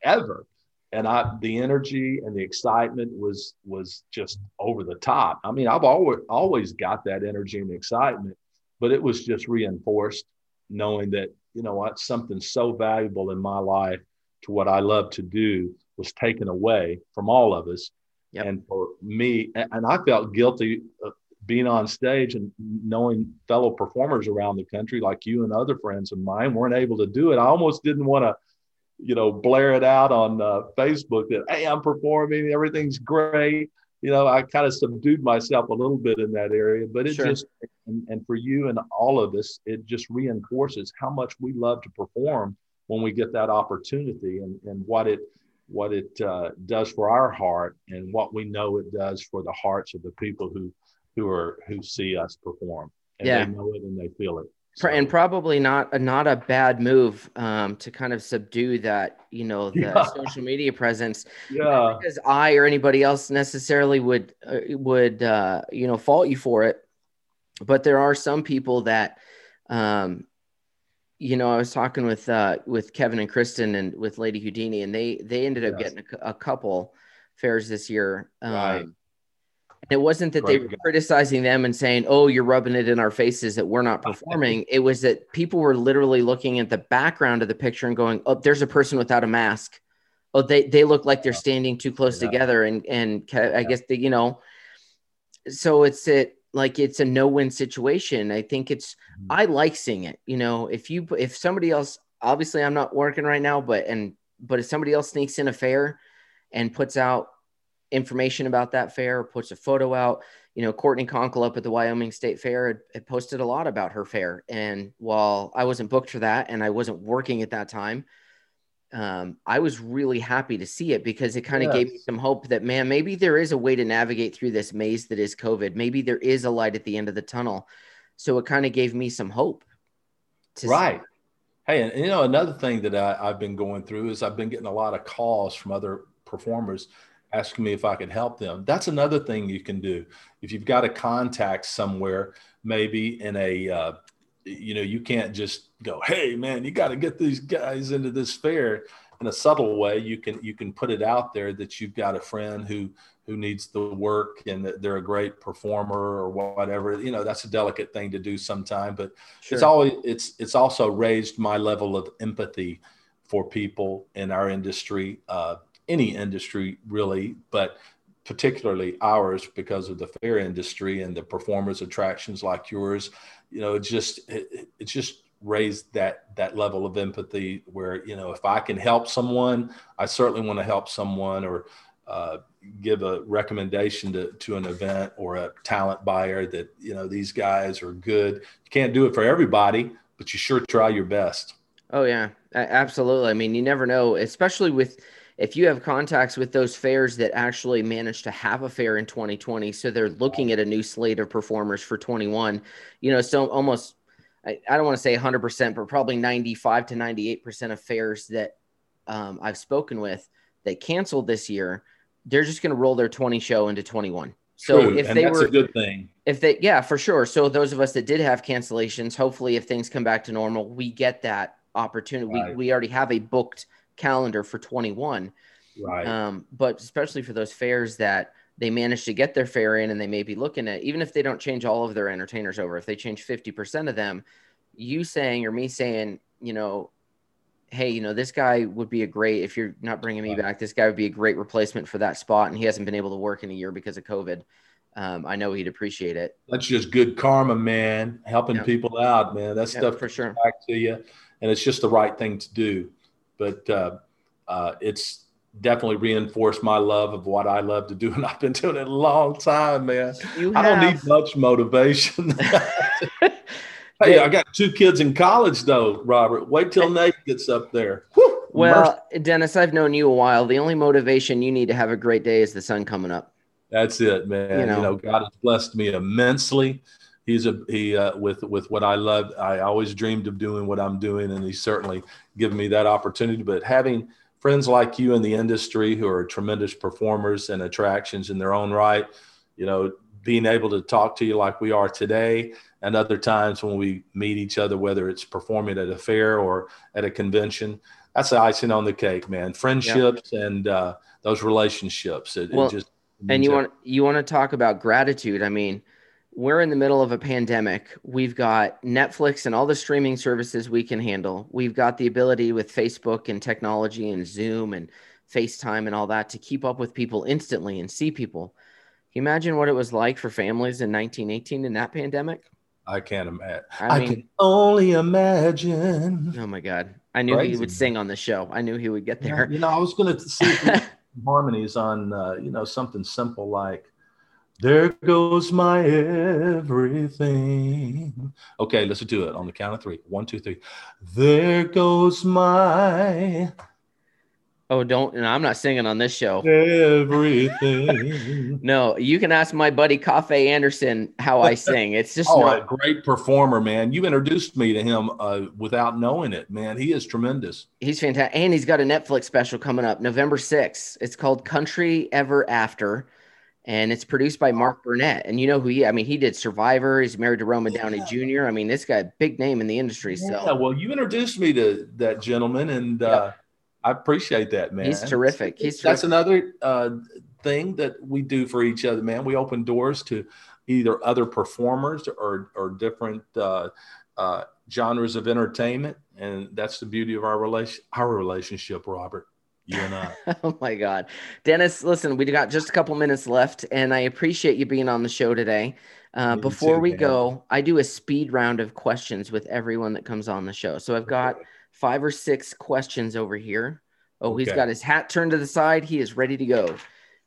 [SPEAKER 3] ever, and I the energy and the excitement was was just over the top. I mean, I've always always got that energy and excitement, but it was just reinforced knowing that you know what something so valuable in my life to what I love to do was taken away from all of us. Yep. And for me, and I felt guilty being on stage and knowing fellow performers around the country like you and other friends of mine weren't able to do it i almost didn't want to you know blare it out on uh, facebook that hey i'm performing everything's great you know i kind of subdued myself a little bit in that area but it sure. just and, and for you and all of us it just reinforces how much we love to perform when we get that opportunity and, and what it what it uh, does for our heart and what we know it does for the hearts of the people who who are who see us perform and
[SPEAKER 2] yeah.
[SPEAKER 3] they know it and they feel it
[SPEAKER 2] So. And probably not not a bad move um, to kind of subdue that, you know, the yeah. social media presence.
[SPEAKER 3] Yeah.
[SPEAKER 2] because I or anybody else necessarily would uh, would uh, you know fault you for it, but there are some people that, um, you know, I was talking with uh, with Kevin and Kristen and with Lady Houdini, and they they ended up yes. getting a, a, couple fairs this year. Um, right it wasn't that they were criticizing them and saying, "Oh, you're rubbing it in our faces that we're not performing." it was that people were literally looking at the background of the picture and going, "Oh, there's a person without a mask. Oh, they they look like they're standing too close yeah. together." And and I guess the you know, so it's it like it's a no-win situation. I think it's mm-hmm. I like seeing it. You know, if you if somebody else, obviously I'm not working right now, but and but if somebody else sneaks in a fair and puts out information about that fair, puts a photo out. You know, Courtney Conkle up at the Wyoming State Fair had, had, posted a lot about her fair. And while I wasn't booked for that and I wasn't working at that time, um, I was really happy to see it because it kind of yes. gave me some hope that, man, maybe there is a way to navigate through this maze that is COVID. Maybe there is a light at the end of the tunnel. So it kind of gave me some hope.
[SPEAKER 3] right. See. Hey, and you know, another thing that I, I've been going through is I've been getting a lot of calls from other performers asking me if I could help them. That's another thing you can do. If you've got a contact somewhere, maybe in a, uh, you know, you can't just go, hey man, you got to get these guys into this fair. In a subtle way, you can you can put it out there that you've got a friend who who needs the work and that they're a great performer or whatever. You know, that's a delicate thing to do sometime, but sure. it's always it's it's also raised my level of empathy for people in our industry. Uh, any industry really, but particularly ours because of the fair industry and the performers attractions like yours. You know, it just it, it's just raised that that level of empathy where you know if I can help someone, I certainly want to help someone or uh, give a recommendation to, to an event or a talent buyer that you know these guys are good. You can't do it for everybody, but you sure try your best.
[SPEAKER 2] Oh yeah, absolutely. I mean, you never know, especially with if you have contacts with those fairs that actually managed to have a fair in 2020 so they're looking at a new slate of performers for 21 you know so almost i, I don't want to say 100% but probably 95 to 98% of fairs that um, i've spoken with that canceled this year they're just going to roll their 20 show into 21 so
[SPEAKER 3] True.
[SPEAKER 2] if
[SPEAKER 3] and
[SPEAKER 2] they were
[SPEAKER 3] a good thing
[SPEAKER 2] if they yeah for sure so those of us that did have cancellations hopefully if things come back to normal we get that opportunity right. we, we already have a booked calendar for 21.
[SPEAKER 3] Right.
[SPEAKER 2] Um, but especially for those fairs that they manage to get their fare in and they may be looking at, even if they don't change all of their entertainers over, if they change 50% of them, you saying or me saying, you know, hey, you know, this guy would be a great, if you're not bringing me back, this guy would be a great replacement for that spot. And he hasn't been able to work in a year because of COVID. Um, I know he'd appreciate it.
[SPEAKER 3] That's just good karma, man. Helping people out, man. That stuff
[SPEAKER 2] for sure
[SPEAKER 3] back to you, and it's just the right thing to do but uh, uh, it's definitely reinforced my love of what I love to do, and I've been doing it a long time, man. I don't need much motivation. hey, I got two kids in college, though, Robert. Wait till Nate gets up there. Whew,
[SPEAKER 2] well, mercy. Dennis, I've known you a while. The only motivation you need to have a great day is the sun coming up.
[SPEAKER 3] That's it, man. You know, you know God has blessed me immensely he's a he uh, with with what I love. I always dreamed of doing what I'm doing, and he's certainly given me that opportunity. But having friends like you in the industry who are tremendous performers and attractions in their own right, you know, being able to talk to you like we are today, and other times when we meet each other, whether it's performing at a fair or at a convention, that's the icing on the cake, man. Friendships yeah. and uh, those relationships. It,
[SPEAKER 2] well,
[SPEAKER 3] it just
[SPEAKER 2] and you want you want to talk about gratitude. I mean we're in the middle of a pandemic. We've got Netflix and all the streaming services we can handle. We've got the ability with Facebook and technology and Zoom and FaceTime and all that to keep up with people instantly and see people. Can you imagine what it was like for families in 1918 in that pandemic?
[SPEAKER 3] I can't imagine. I, mean, I can only imagine.
[SPEAKER 2] Oh my God. I knew Crazy. he would sing on the show. I knew he would get there.
[SPEAKER 3] You know, I was going to see harmonies on, uh, you know, something simple like, there goes my everything. Okay, let's do it on the count of three. One, two, three. There goes my
[SPEAKER 2] Oh, don't. And I'm not singing on this show.
[SPEAKER 3] Everything.
[SPEAKER 2] No, you can ask my buddy Coffey Anderson how I sing. It's just
[SPEAKER 3] oh,
[SPEAKER 2] not.
[SPEAKER 3] a great performer, man. You introduced me to him uh, without knowing it, man. He is tremendous.
[SPEAKER 2] He's fantastic. And he's got a Netflix special coming up November 6th. It's called Country Ever After. And it's produced by Mark Burnett. And you know who he I mean, he did Survivor. He's married to Roma Downey Jr. I mean, this guy, big name in the industry. So
[SPEAKER 3] Yeah, well, you introduced me to that gentleman, and uh, I appreciate that, man.
[SPEAKER 2] He's terrific. He's
[SPEAKER 3] That's another uh, thing that we do for each other, man. We open doors to either other performers or or different uh, uh, genres of entertainment, and that's the beauty of our relation our relationship, Robert. You and I.
[SPEAKER 2] oh my God. Dennis, listen, we got just a couple minutes left, and I appreciate you being on the show today. Uh, before
[SPEAKER 3] too,
[SPEAKER 2] we
[SPEAKER 3] man.
[SPEAKER 2] go, I do a speed round of questions with everyone that comes on the show. So I've got five or six questions over here. Oh, he's got his hat turned to the side. He is ready to go.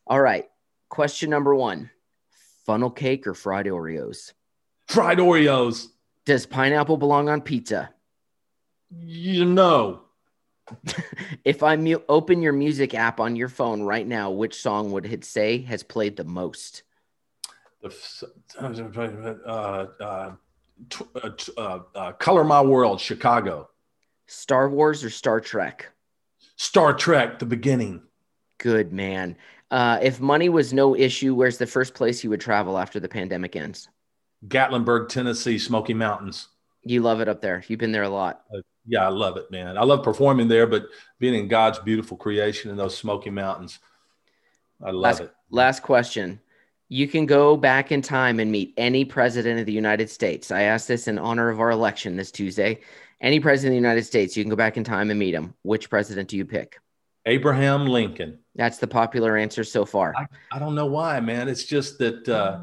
[SPEAKER 2] All right. Question number one funnel cake or fried Oreos?
[SPEAKER 3] fried Oreos.
[SPEAKER 2] Does pineapple belong on pizza?
[SPEAKER 3] You know,
[SPEAKER 2] If I mu- open your music app on your phone right now, which song would it say has played the most?
[SPEAKER 3] the f- uh, uh, tw- uh, t- uh, uh, Color My World, Chicago,
[SPEAKER 2] Star Wars or Star Trek?
[SPEAKER 3] Star Trek, the beginning.
[SPEAKER 2] Good man. Uh, if money was no issue, where's the first place you would travel after the pandemic ends?
[SPEAKER 3] Gatlinburg, Tennessee, Smoky Mountains.
[SPEAKER 2] You love it up there. You've been there a lot.
[SPEAKER 3] Yeah, I love it, man. I love performing there, but being in God's beautiful creation in those Smoky Mountains, I love
[SPEAKER 2] Last,
[SPEAKER 3] it.
[SPEAKER 2] last question. You can go back in time and meet any president of the United States. I asked this in honor of our election this Tuesday. Any president of the United States, you can go back in time and meet him. Which president do you pick?
[SPEAKER 3] Abraham Lincoln.
[SPEAKER 2] That's the popular answer so far.
[SPEAKER 3] I, I don't know why, man. It's just that uh,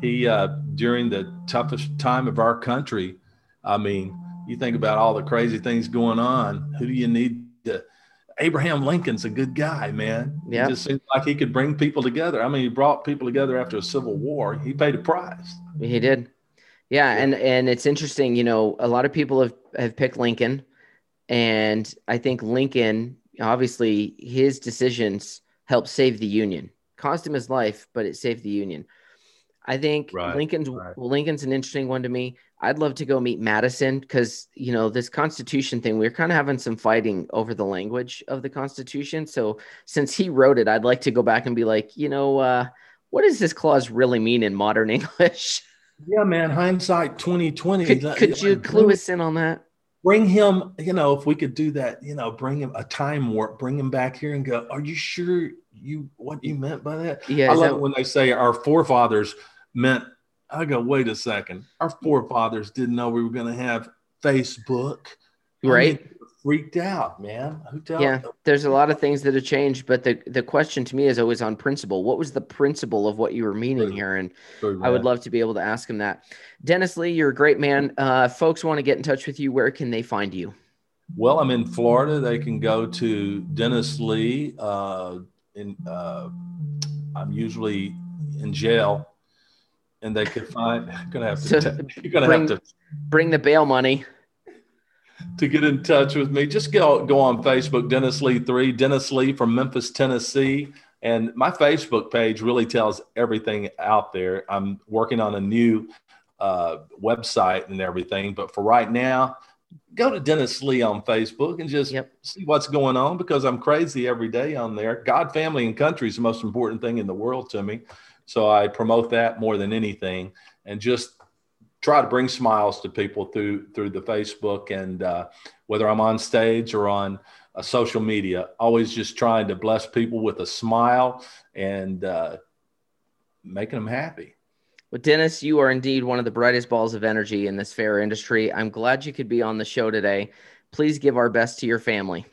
[SPEAKER 3] he, uh, during the toughest time of our country, I mean, you think about all the crazy things going on. Who do you need to? Abraham Lincoln's a good guy, man.
[SPEAKER 2] Yeah.
[SPEAKER 3] He just seems like he could bring people together. I mean, he brought people together after a civil war. He paid a price.
[SPEAKER 2] He did. Yeah, and and it's interesting, you know, a lot of people have have picked Lincoln and I think Lincoln obviously his decisions helped save the Union. Cost him his life, but it saved the Union. I think
[SPEAKER 3] Right,
[SPEAKER 2] Lincoln's
[SPEAKER 3] right.
[SPEAKER 2] Lincoln's an interesting one to me. I'd love to go meet Madison because you know this Constitution thing. We are kind of having some fighting over the language of the Constitution. So since he wrote it, I'd like to go back and be like, you know, uh, what does this clause really mean in modern English?
[SPEAKER 3] Yeah, man. Hindsight 2020.
[SPEAKER 2] could,
[SPEAKER 3] That-
[SPEAKER 2] could you clue us in on that?
[SPEAKER 3] bring him, you know, if we could do that, you know, bring him a time warp, bring him back here and go, are you sure you what you meant by that?
[SPEAKER 2] Yeah,
[SPEAKER 3] I love
[SPEAKER 2] that-
[SPEAKER 3] it when they say our forefathers meant I go, wait a second. Our forefathers didn't know we were gonna have Facebook. I
[SPEAKER 2] Right.
[SPEAKER 3] mean, freaked out, man.
[SPEAKER 2] Yeah, there's a lot of things that have changed, but the the question to me is always on principle. What was the principle of what you were meaning here? And
[SPEAKER 3] True,
[SPEAKER 2] I would love to be able to ask him that. Dennis Lee, you're a great man. Uh, folks want to get in touch with you. Where can they find you?
[SPEAKER 3] Well, I'm in Florida. They can go to Dennis Lee. Uh, in uh, I'm usually in jail, and they could find. Gonna have to. Te- you're gonna
[SPEAKER 2] bring-
[SPEAKER 3] have to
[SPEAKER 2] Bring the bail money.
[SPEAKER 3] to get in touch with me. Just go go on Facebook, Dennis Lee three, Dennis Lee from Memphis, Tennessee, and my Facebook page really tells everything out there. I'm working on a new uh, website and everything, but for right now, go to Dennis Lee on Facebook and just
[SPEAKER 2] Yep.
[SPEAKER 3] see what's going on because I'm crazy every day on there. God, family, and country is the most important thing in the world to me, so I promote that more than anything, and just try to bring smiles to people through through the Facebook and uh, whether I'm on stage or on uh, social media, always just trying to bless people with a smile and uh, making them happy.
[SPEAKER 2] Well, Dennis, you are indeed one of the brightest balls of energy in this fair industry. I'm glad you could be on the show today. Please give our best to your family.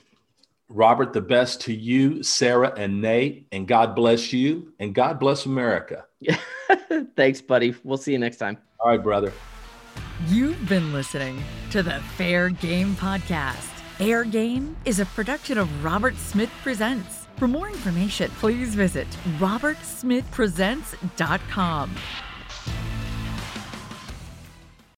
[SPEAKER 3] Robert, the best to you, Sarah, and Nate, and God bless you, and God bless America.
[SPEAKER 2] Thanks, buddy. We'll see you next time.
[SPEAKER 3] All right, brother.
[SPEAKER 1] You've been listening to the Fair Game Podcast. Fair Game is a production of Robert Smith Presents. For more information, please visit robertsmithpresents.com.